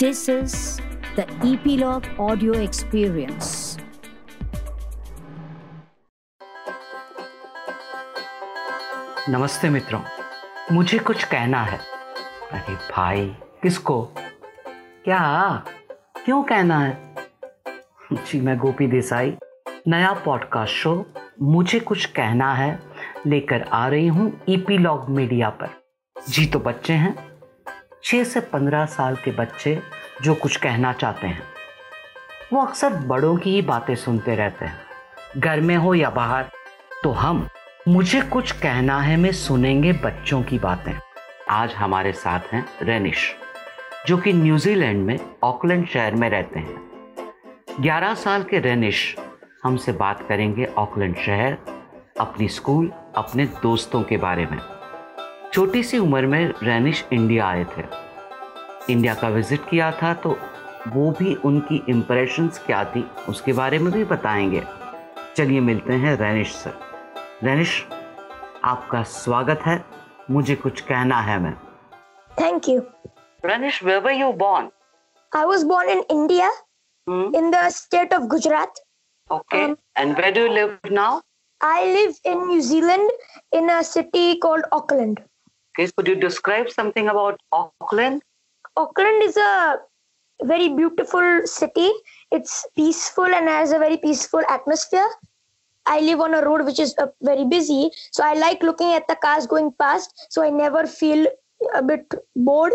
This is the Epilogue Audio Experience. नमस्ते मित्रों, मुझे कुछ कहना है। अरे भाई, किसको? क्या? क्यों कहना है? जी, मैं गोपी देसाई। नया पॉडकास्ट शो मुझे कुछ कहना है, लेकर आ रही हूँ ईपीलॉग मीडिया पर। जी तो बच्चे हैं। छः से पंद्रह साल के बच्चे जो कुछ कहना चाहते हैं। वो अक्सर बड़ों की ही बातें सुनते रहते हैं। घर में हो या बाहर तो हम, मुझे कुछ कहना है, मैं सुनेंगे बच्चों की बातें। आज हमारे साथ हैं रेनिश, जो कि न्यूजीलैंड में ऑकलैंड शहर में रहते हैं। 11 साल के रेनिश हमसे बात करेंगे ऑकलैंड शहर, अपनी स्कूल, अपने दोस्तों के बारे में। छोटी सी उम्र में रेनिश इंडिया आए थे इंडिया का विज़िट किया था तो वो भी उनकी इम्प्रेशंस क्या थी उसके बारे में भी बताएँगे चलिए मिलते हैं रेनिश सर रेनिश आपका स्वागत है मुझे कुछ कहना है मैं Thank you. रेनिश you born I was born in India, hmm? in the state of Gujarat. okay Um, and where do you live now I live in New Zealand in a city called Auckland. Could you describe something about auckland Auckland is a very beautiful city. It's peaceful and has a very peaceful atmosphere. I live on a road which is uh, very busy, so I like looking at the cars going past, so I never feel a bit bored.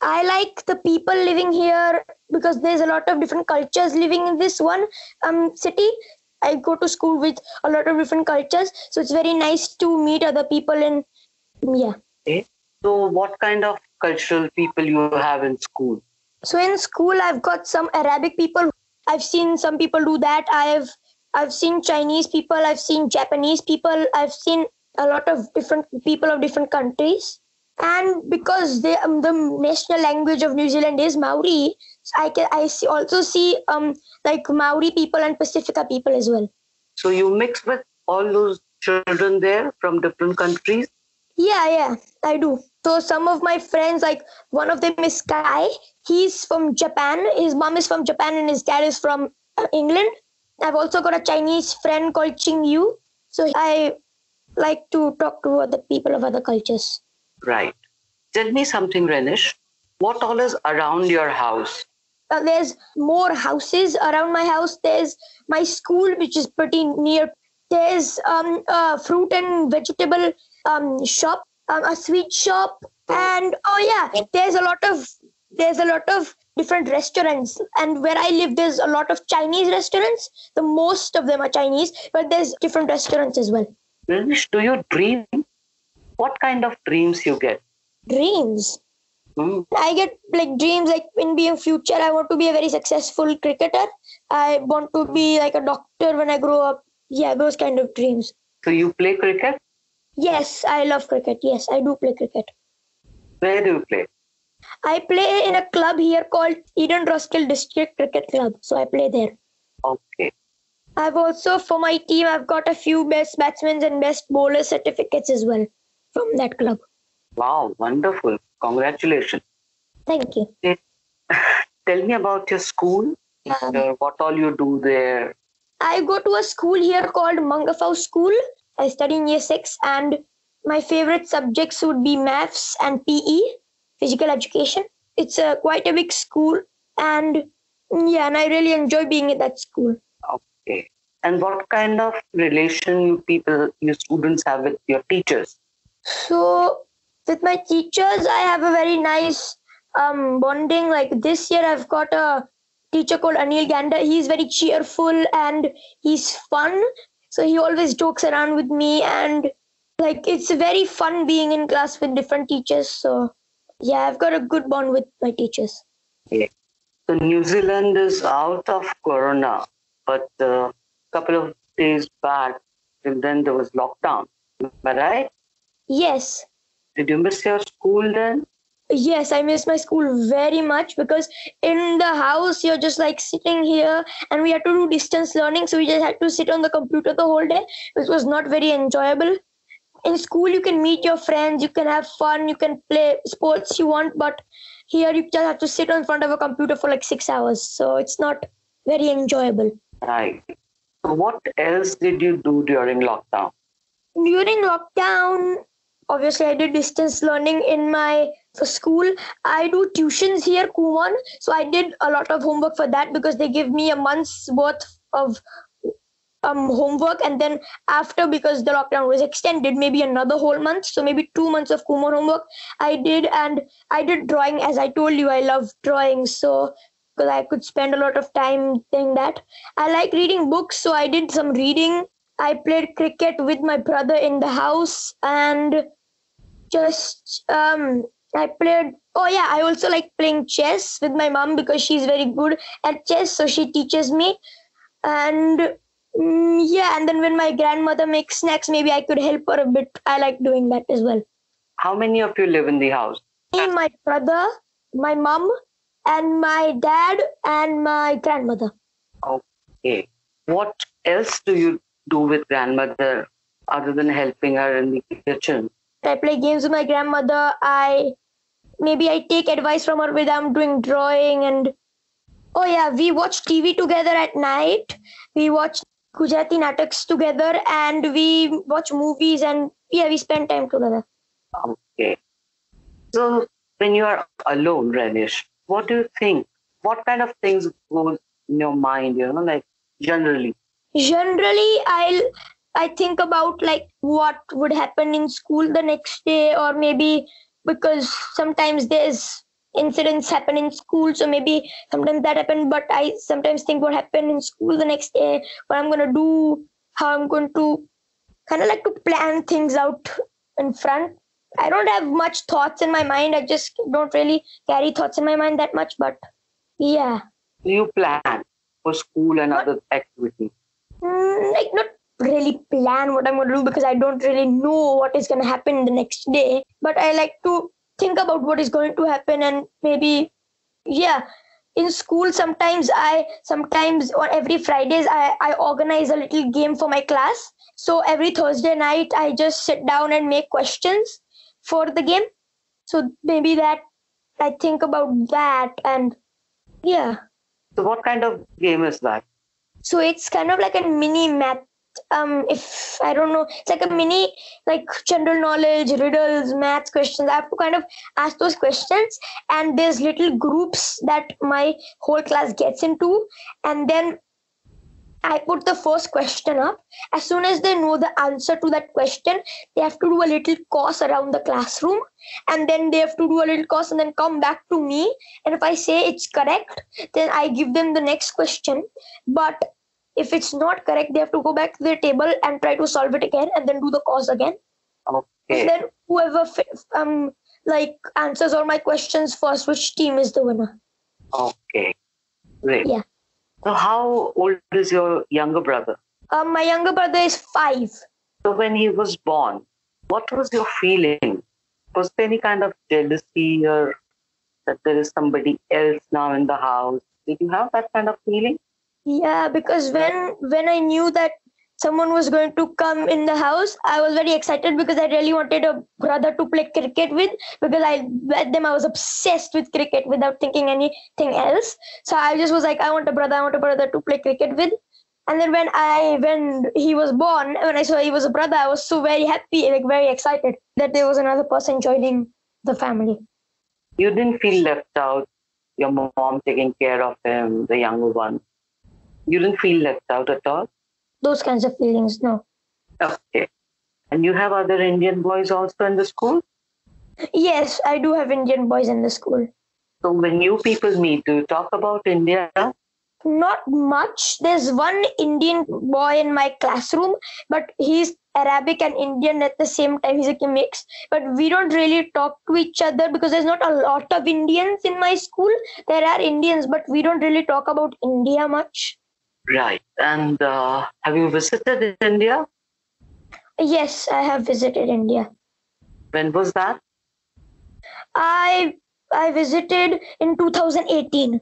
I like the people living here because there's a lot of different cultures living in this one um, city. I go to school with a lot of different cultures, so it's very nice to meet other people and yeah. So what kind of cultural people you have in school So in school, I've got some Arabic people. I've seen some people do that. I've I've seen Chinese people. I've seen Japanese people. I've seen a lot of different people of different countries. And because they, um, the national language of New Zealand is Maori, I can I see, also see um like Maori people and Pacifica people as well. so you mix with all those children there from different countries Yeah, yeah, I do. So some of my friends, like one of them is Kai. He's from Japan. His mom is from Japan and his dad is from England. I've also got a Chinese friend called Ching Yu. So I like to talk to other people of other cultures. right tell me something renish what all is around your house Uh, there's more houses around my house. There's my school, which is pretty near. There's um, a fruit and vegetable um, shop, um, a sweet shop, and oh yeah, there's a lot of there's a lot of different restaurants. And where I live, there's a lot of Chinese restaurants. The most of them are Chinese, but there's different restaurants as well. renish do you dream what kind of dreams you get Dreams. Hmm? I get like dreams like in being future. I want to be a very successful cricketer. I want to be like a doctor when I grow up. Yeah, those kind of dreams. so you play cricket Yes, I love cricket. Yes, I do play cricket. where do you play I play in a club here called Eden Roskill District Cricket Club. So I play there. okay I've also, for my team, I've got a few best batsmen and best bowler certificates as well from that club. wow wonderful congratulations Thank you. tell me about your school Um, uh, what all you do there I go to a school here called Maungawhau School. I study in year six, and my favorite subjects would be maths and PE, physical education. It's a quite a big school, and yeah, and I really enjoy being at that school. okay and what kind of relation you people you students have with your teachers So with my teachers, I have a very nice um, bonding. Like this year, I've got a teacher called Anil Gander. He's very cheerful and he's fun. So he always jokes around with me, and like it's very fun being in class with different teachers. So yeah, I've got a good bond with my teachers. Yeah. So New Zealand is out of Corona, but a couple of days back, till then there was lockdown. Am I right? Yes, Did you miss your school then? Yes, I miss my school very much because in the house you're just like sitting here and we had to do distance learning, so we just had to sit on the computer the whole day, which was not very enjoyable. In school, you can meet your friends, you can have fun, you can play sports you want, but here you just have to sit in front of a computer for like six hours. So it's not very enjoyable. Right. What else did you do during lockdown? During lockdown, obviously I did distance learning in my school. I do tuitions here, Kumon. So I did a lot of homework for that because they give me a month's worth of um, homework. And then after because the lockdown was extended maybe another whole month. So maybe two months of kumon homework i did. And i did drawing as i told you i love drawing. So because i could spend a lot of time doing that. I like reading books. So i did some reading. I played cricket with my brother in the house. And just um i played oh yeah i also like playing chess with my mom because she's very good at chess so she teaches me and Mm, yeah, and then when my grandmother makes snacks, maybe I could help her a bit. I like doing that as well. How many of you live in the house? Me, my brother, my mom, and my dad, and my grandmother. Okay. What else do you do with grandmother other than helping her in the kitchen? I play games with my grandmother. I maybe I take advice from her when I'm doing drawing and oh yeah, we watch TV together at night. We watch Gujarati Nataks together and we watch movies and yeah, we spend time together. Okay. So when you are alone, Renish, what do you think? What kind of things goes in your mind, you know, like generally? Generally, I'll I think about like what would happen in school the next day, or maybe because sometimes there's incidents happen in school so maybe sometimes that happened but i sometimes think what happened in school the next day what i'm going to do how i'm going to kind of like to plan things out in front. I don't have much thoughts in my mind i just don't really carry thoughts in my mind that much but yeah. Do you plan for school and not, other activities? Mm, like not really plan what i'm going to do because i don't really know what is going to happen the next day. But i like to think about what is going to happen and maybe yeah in school sometimes i sometimes on every fridays i i organize a little game for my class. So every thursday night i just sit down and make questions for the game. So maybe that i think about that and yeah. So what kind of game is that? So it's kind of like a mini math um if i don't know it's like a mini like general knowledge riddles math questions i have to kind of ask those questions and there's little groups that my whole class gets into and then I put the first question up. As soon as they know the answer to that question, they have to do a little course around the classroom and then they have to do a little course and then come back to me. And if I say it's correct, then I give them the next question. But if it's not correct, they have to go back to their table and try to solve it again and then do the cause again. Okay. And then whoever um like answers all my questions first, which team is the winner? Okay. Great. Yeah. So how old is your younger brother? Um, my younger brother is five. So when he was born, what was your feeling? Was there any kind of jealousy or that there is somebody else now in the house? Did you have that kind of feeling? Yeah, because when when I knew that someone was going to come in the house, I was very excited because I really wanted a brother to play cricket with because I at them I was obsessed with cricket without thinking anything else. So I just was like, I want a brother, I want a brother to play cricket with. And then when I when he was born, when I saw he was a brother, I was so very happy, like very excited that there was another person joining the family. You didn't feel left out. Your mom taking care of him, the younger one you didn't feel left out at all? Those kinds of feelings, no. Okay. And you have other Indian boys also in the school? Yes, I do have Indian boys in the school. So when you people meet, do you talk about India? Not much. There's one Indian boy in my classroom, but he's Arabic and Indian at the same time. He's like a mix. But we don't really talk to each other because there's not a lot of Indians in my school. There are Indians, but we don't really talk about India much. Right. And uh, have you visited India? Yes, I have visited India. When was that? I I visited in 2018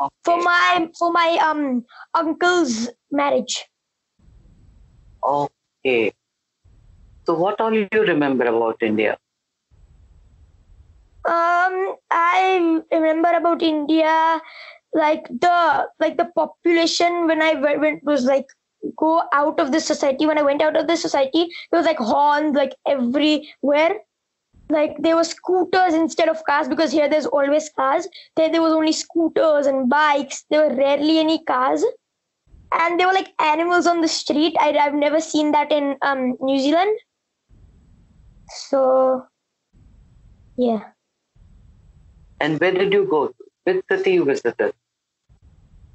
okay. for my for my um uncle's marriage. Okay. So what all you remember about India? Um, I remember about India, like the like the population when I went, was like go out of the society. When I went out of the society, there was like horns like everywhere. Like there were scooters instead of cars because here there's always cars. There there was only scooters and bikes. There were rarely any cars, and there were like animals on the street. I, I've never seen that in um New Zealand. So, yeah. And where did you go? Which city you visited?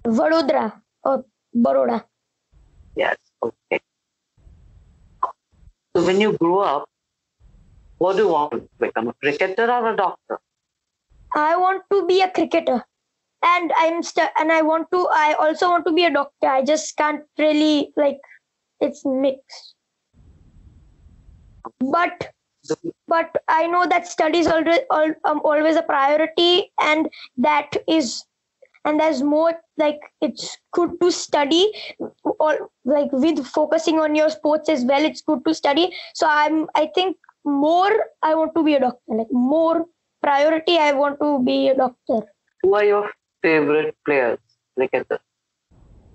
Vadodara or Baroda. Yes. Okay. So when you grow up, what do you want to become? A cricketer or a doctor? I want to be a cricketer, and I'm st- and I want to. I also want to be a doctor. I just can't really like. It's mixed. But but I know that studies always um, always a priority, and that is and there's more like it's good to study or like with focusing on your sports as well it's good to study. So i'm i think more i want to be a doctor like more priority i want to be a doctor. Who are your favorite players cricketers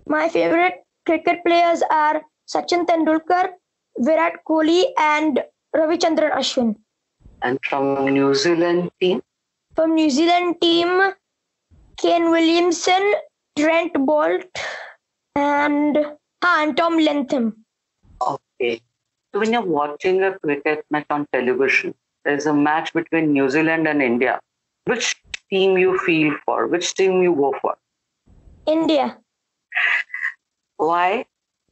my favorite cricket players are sachin tendulkar virat kohli and ravichandran ashwin. And from new zealand team? From new zealand team Kane Williamson, Trent Boult, and, ah, and Tom Latham. Okay. So when you're watching a cricket match on television, there's a match between New Zealand and India. Which team you feel for? Which team you go for? India. Why?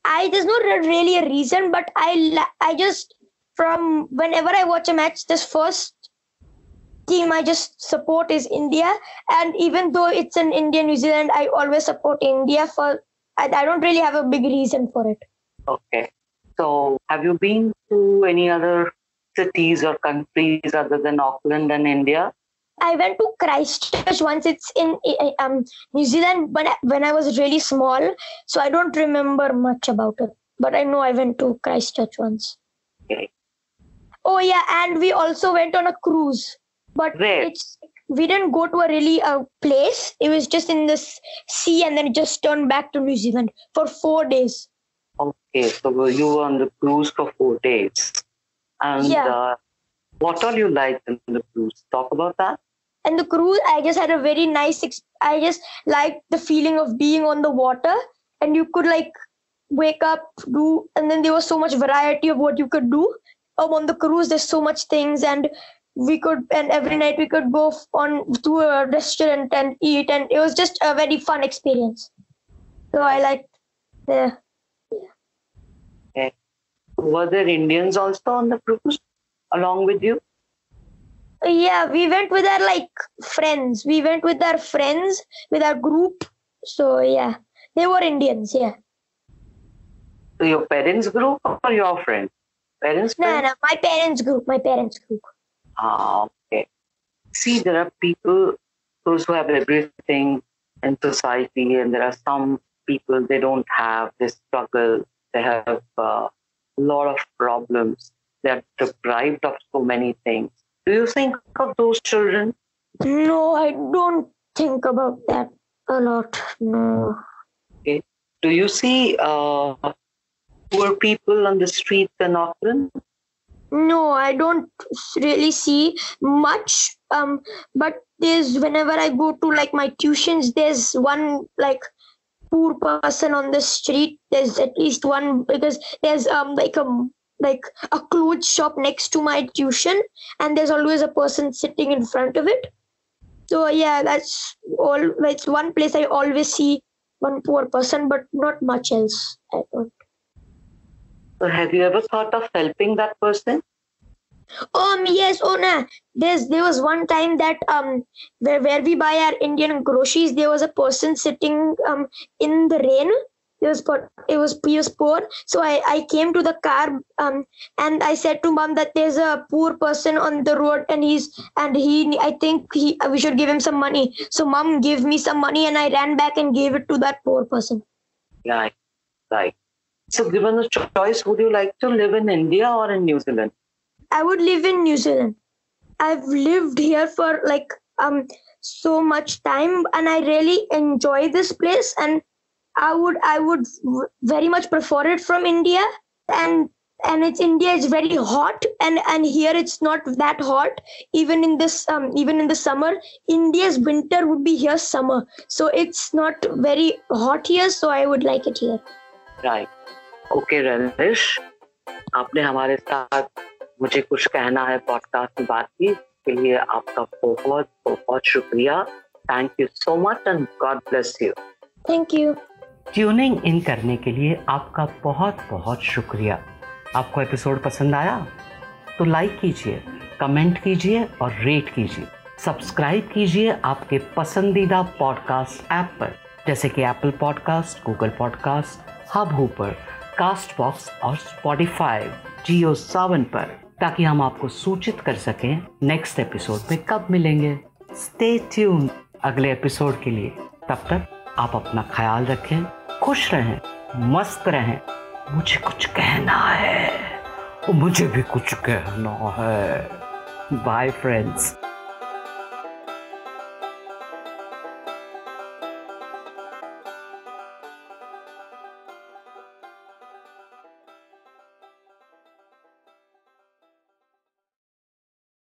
I there's not really a reason, but I I just from whenever I watch a match, this first team I just support is India. And even though it's in India, New Zealand, I always support India for, I, I don't really have a big reason for it. Okay. So have you been to any other cities or countries other than Auckland and India? I went to Christchurch once. It's in um, New Zealand when I, when I was really small, so I don't remember much about it. But I know I went to Christchurch once. Okay. Oh yeah, and we also went on a cruise but it's we didn't go to a really uh, place. It was just in this sea, and then it just turned back to New Zealand for four days. Okay, so you were on the cruise for four days, and Yeah. uh, what all you liked in the cruise? Talk about that. And the cruise, I just had a very nice. Ex- I just liked the feeling of being on the water, and you could like wake up, do, and then there was so much variety of what you could do. Um, on the cruise, there's so much things, and we could and every night we could go on to a restaurant and eat and it was just a very fun experience. So i liked the Were there Indians also on the cruise along with you? yeah we went with our like friends. We went with our friends with our group. So yeah. They were indians yeah. So your parents group or your friends? Parents no group? no my parents group my parents group Ah, okay. See, there are people, those who have everything in society, and there are some people they don't have. They struggle. They have uh, a lot of problems. They are deprived of so many things. Do you think of those children? no i don't think about that a lot no Okay. Do you see uh, poor people on the streets in Auckland? No, I don't really see much. Um, but there's whenever I go to like my tuitions, there's one like poor person on the street. There's at least one because there's um like a like a clothes shop next to my tuition, and there's always a person sitting in front of it. So yeah, that's all. That's one place I always see one poor person, but not much else. I don't. So have you ever thought of helping that person? Um yes, oh no. There's there was one time that um where, where we buy our Indian groceries, there was a person sitting um in the rain. It was poor, it was he was poor. So I, I came to the car um and I said to mom that there's a poor person on the road and he's and he I think he we should give him some money. So mom gave me some money and I ran back and gave it to that poor person. Right, right. So given the choice, would you like to live in India or in New Zealand? I would live in New Zealand. I've lived here for like um so much time and I really enjoy this place and I would I would very much prefer it from India and and it's India is very hot and and here it's not that hot even in this um, even in the summer India's winter would be here summer so it's not very hot here so I would like it here right okay Relish आपने हमारे साथ मुझे कुछ कहना है podcast में बात की के लिए आपका बहुत बहुत शुक्रिया। Thank you so much and God bless you thank you tuning in करने के लिए आपका बहुत बहुत शुक्रिया। आपको एपिसोड पसंद आया? तो लाइक कीजिए कमेंट कीजिए और रेट कीजिए। सब्सक्राइब कीजिए आपके पसंदीदा पॉडकास्ट ऐप पर जैसे कि Apple podcast Google podcast Hubhopper Castbox और स्पॉटिफाई जियो सावन पर, ताकि हम आपको सूचित कर सकें नेक्स्ट एपिसोड में कब मिलेंगे। स्टे ट्यून अगले एपिसोड के लिए। तब तक आप अपना ख्याल रखें, खुश रहें, मस्त रहें। मुझे कुछ कहना है। मुझे भी कुछ कहना है। Bye friends